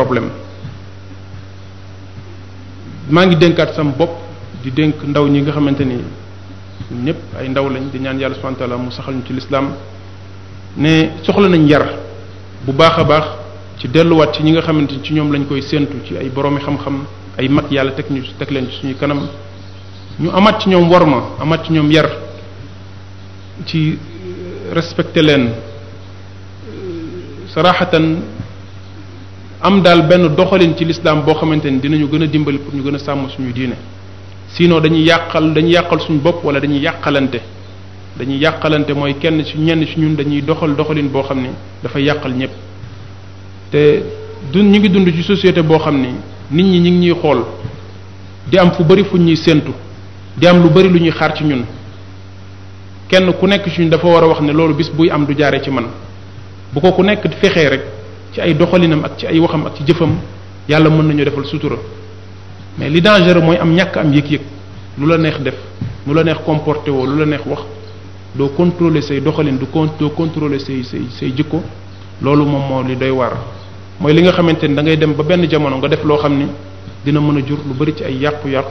problème maa ngi dénkaat sama bopp di dénk ndaw ñi nga xamante ni ñëpp ay ndaw lañ di ñaan yàlla subhanahu wa mu saxal ñu ci lislaam ne soxla nañ yar bu baax a baax ci delluwaat ci ñi nga xamante ni ci ñoom lañ koy séentu ci ay boroomi xam-xam ay mag yàlla teg ñu teg leen ci suñu kanam ñu amaat ci ñoom worma amaat ci ñoom yar ci respecté leen saraxatan am daal benn doxalin ci lislaam boo xamante ni dinañu gën a dimbali pour ñu gën a sàmm suñu diine sinon dañuy yàqal dañuy yàqal suñu bopp wala dañuy yàqalante dañuy yàqalante mooy kenn ci ñenn ci ñun dañuy doxal doxalin boo xam ne dafa yàqal ñépp te du ñu ngi dund ci société boo xam ni nit ñi ñu ngi ñuy xool di am fu bari fu ñuy séentu di am lu bari lu ñuy xaar ci ñun kenn ku nekk ci ñun dafa war a wax ne loolu bis buy am du jaare ci man bu ko ku nekk fexee rek ci ay doxalinam ak ci ay waxam ak ci jëfam yàlla mën nañu defal sutura mais li dangereux mooy am ñàkk am yëg-yëg lu la neex def lu la neex comporté woo lu la neex wax doo contrôler say doxalin du con doo contrôler say say say jikko loolu moom moo li doy waar mooy li nga xamante ni da ngay dem ba benn jamono nga def loo xam ni dina mën a jur lu bari ci ay yàqu-yàqu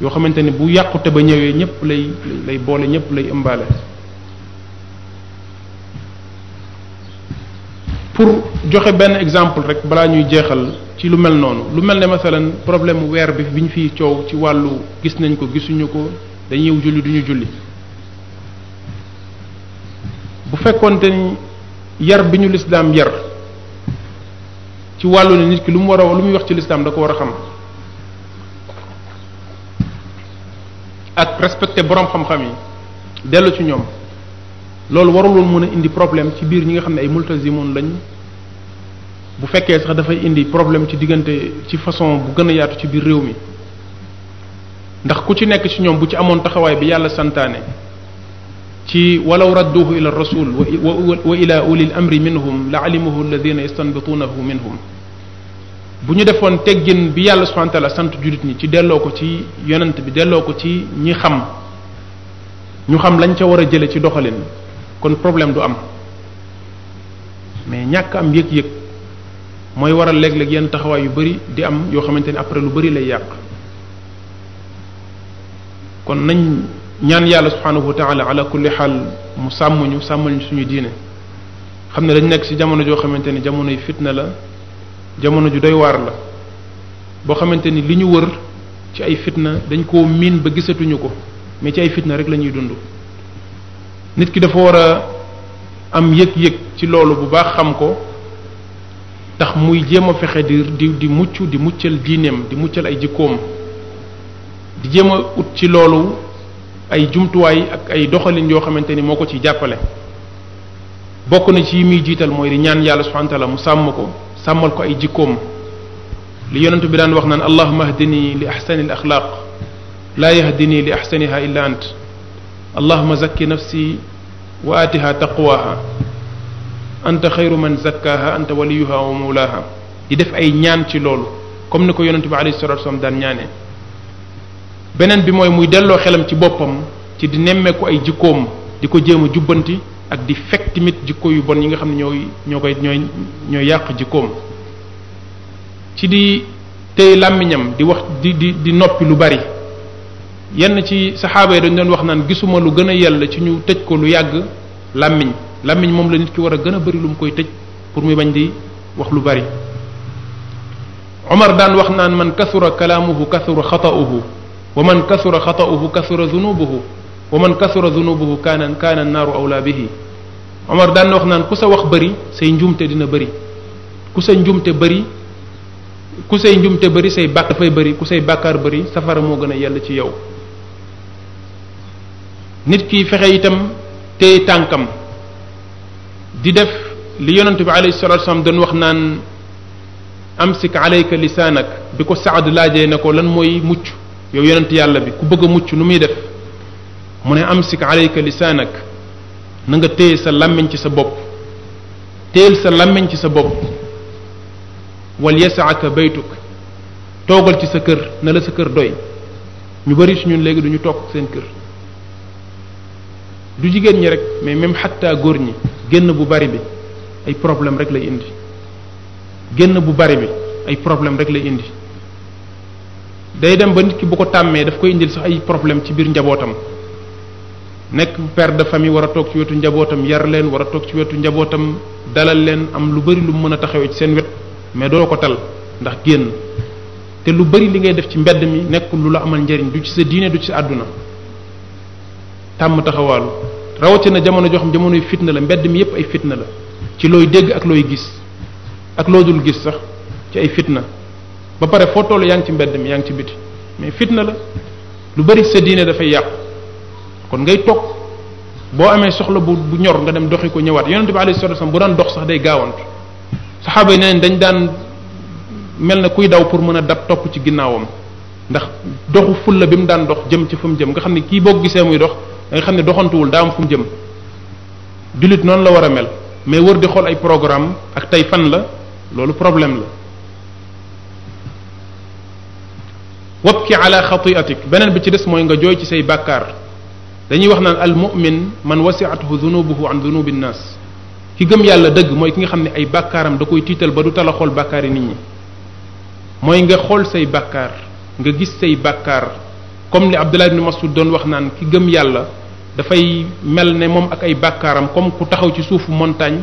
yoo xamante ni bu yàqute ba ñëwee ñëpp lay lay boole ñëpp lay ëmbaale pour joxe benn exemple rek balaa ñuy jeexal ci lu mel noonu lu mel ne masalan problème mu weer bi bi ñu fiy coow ci wàllu gis nañ ko gisuñu ko dañuy julli duñu julli bu fekkoonte ni yar bi ñu lislaam yar ci wàllu ne nit ki lu mu war a lu muy wax ci lislaam da ko war a xam ak respecté boroom xam-xam yi dellu ci ñoom loolu warul woon mën a indi problème ci biir ñi nga xam ne ay multazimoon lañ bu fekkee sax dafay indi problème ci diggante ci façon bu gën a yaatu ci biir réew mi ndax ku ci nekk ci ñoom bu ci amoon taxawaay bi yàlla santaane ci walaw radduhu ila rasul wa ila ulil amri minhum la alimahu alladina yastanbitunahu minhum bu ñu defoon teggin bi yàlla subhanahu wa taala sant jullit ñi ci delloo ko ci yonent bi delloo ko ci ñi xam ñu xam lañ ca war a jële ci doxalin kon problème du am mais ñàkk am yëg-yëg mooy waral léeg-léeg yenn taxawaay yu bari di am yoo xamante ni après lu bari lay yàq kon nañ ñaan yàlla subhanahu wa taala ala kulli xaal mu sàmm ñu sàmmal ñu suñu diine xam ne dañ nekk ci jamono joo xamante ni jamono yu fitna la jamono ju doy waar la boo xamante ni li ñu wër ci ay fitna dañ koo miin ba gisatuñu ko mais ci ay fitna rek la ñuy dund nit ki dafa war a am yëg-yëg ci loolu bu baax xam ko tax muy jéem a fexe di di di mucc di muccal diineem di muccal ay jikkoom di jéem a ut ci loolu ay jumtuwaay ak ay doxalin yoo xamante ni moo ko ci jàppale bokk na ci yi muy jiital mooy di ñaan yàlla subhanahu wa mu sàmm ko sàmmal ko ay jikkoom li yonent bi daan wax naan allahuma ahdini li ahsani al axlaaq laa yahdini li ahsaniha illa ant allahuma zakki nafsi wa aatiha taqwaha anta xayru man zakkaha anta waliyuha wa mawlaha di def ay ñaan ci loolu comme ni ko yonent bi alayhi salatu wasallam daan ñaanee beneen bi mooy muy delloo xelam ci boppam ci di nemmeeku ay jikkoom di ko jéem a jubbanti ak di fekk tamit jikko yu bon yi nga xam ne ñooy ñoo koy ñooy ñooy yàq jikkoom ci di tey làmmiñam di wax di di di noppi lu bari yenn ci saxaaba yi dañ doon wax naan gisuma lu gën a yell ci ñu tëj ko lu yàgg làmmiñ làmmiñ moom la nit ki war a gën a bari lu mu koy tëj pour muy bañ di wax lu bari Omar daan wax naan man kasura kalaamuhu kasura xata'uhu wa man kasura xata'uhu kasura zunubuhu wa man kasura zunubuhu kaana kaana naaru awlaa bihi Omar daan wax naan ku sa wax bari say njuumte dina bari ku sa njumte bari ku say njumte bari say bàkk dafay bari ku say bàkkaar bari safara moo gën a yell ci yow nit ki fexe itam téye tànkam di def li yonent bi alayhi salatu wasallam doon wax naan amsik alayka lisaanak bi ko saad laajee ne ko lan mooy mucc yow yonent yàlla bi ku bëgg a mucc nu muy def mu ne amsik alayka lisaanak na nga téye sa làmmiñ ci sa bopp teel sa làmmiñ ci sa bopp wal yasaaka baytuk toogal ci sa kër na la sa kër doy ñu bari su ñun léegi duñu toog seen kër du jigéen ñi rek mais même xatta góor ñi génn bu bari bi ay problème rek lay indi génn bu bari bi ay problème rek lay indi day dem ba nit ki bu ko tàmmee daf koy indil sax ay problème ci biir njabootam nekk père de famille war a toog ci wetu njabootam yar leen war a toog ci wetu njabootam dalal leen am lu bari lu mu mën a taxawee ci seen wet mais doo ko tal ndax génn te lu bari li ngay def ci mbedd mi nekk lu la amal njariñ du ci sa diine du ci sa àdduna tàmm taxawaalu rawatina jamono joo xam jamonoy fitna la mbedd mi yépp ay fitna la ci looy dégg ak looy gis ak loo dul gis sax ci ay fitna ba pare foo toll yaa ngi ci mbedd mi yaa ngi ci biti mais fitna la lu bari sa diine dafay yàqu kon ngay toog boo amee soxla bu bu ñor nga dem doxi ko ñëwaat yonente bi alayhi salatu wasallam bu daan dox sax day gaawantu saxaaba yi neen dañ daan mel na kuy daw pour mën a dab topp ci ginnaawam ndax doxu fulla bi mu daan dox jëm ci fu mu jëm nga xam ne kii boo gisee muy dox da xam ne doxantuwul daa am fu mu jëm jullit noonu la war a mel mais wër di xool ay programme ak tey fan la loolu problème la wabki ala xatiatik beneen bi ci des mooy nga jooy ci say bàkkaar dañuy wax naan al mu'min man wasi'athu dhunubuhu an dhunubi nnaas ki gëm yàlla dëgg mooy ki nga xam ne ay bàkkaaram da koy tiital ba du tala xool bàkkaar yi nit ñi mooy nga xool say bàkkaar nga gis say bàkkaar comme li Abdullah ibn Mas'ud doon wax naan ki gëm yàlla dafay mel ne moom ak ay bàkkaaram comme ku taxaw ci suufu montagne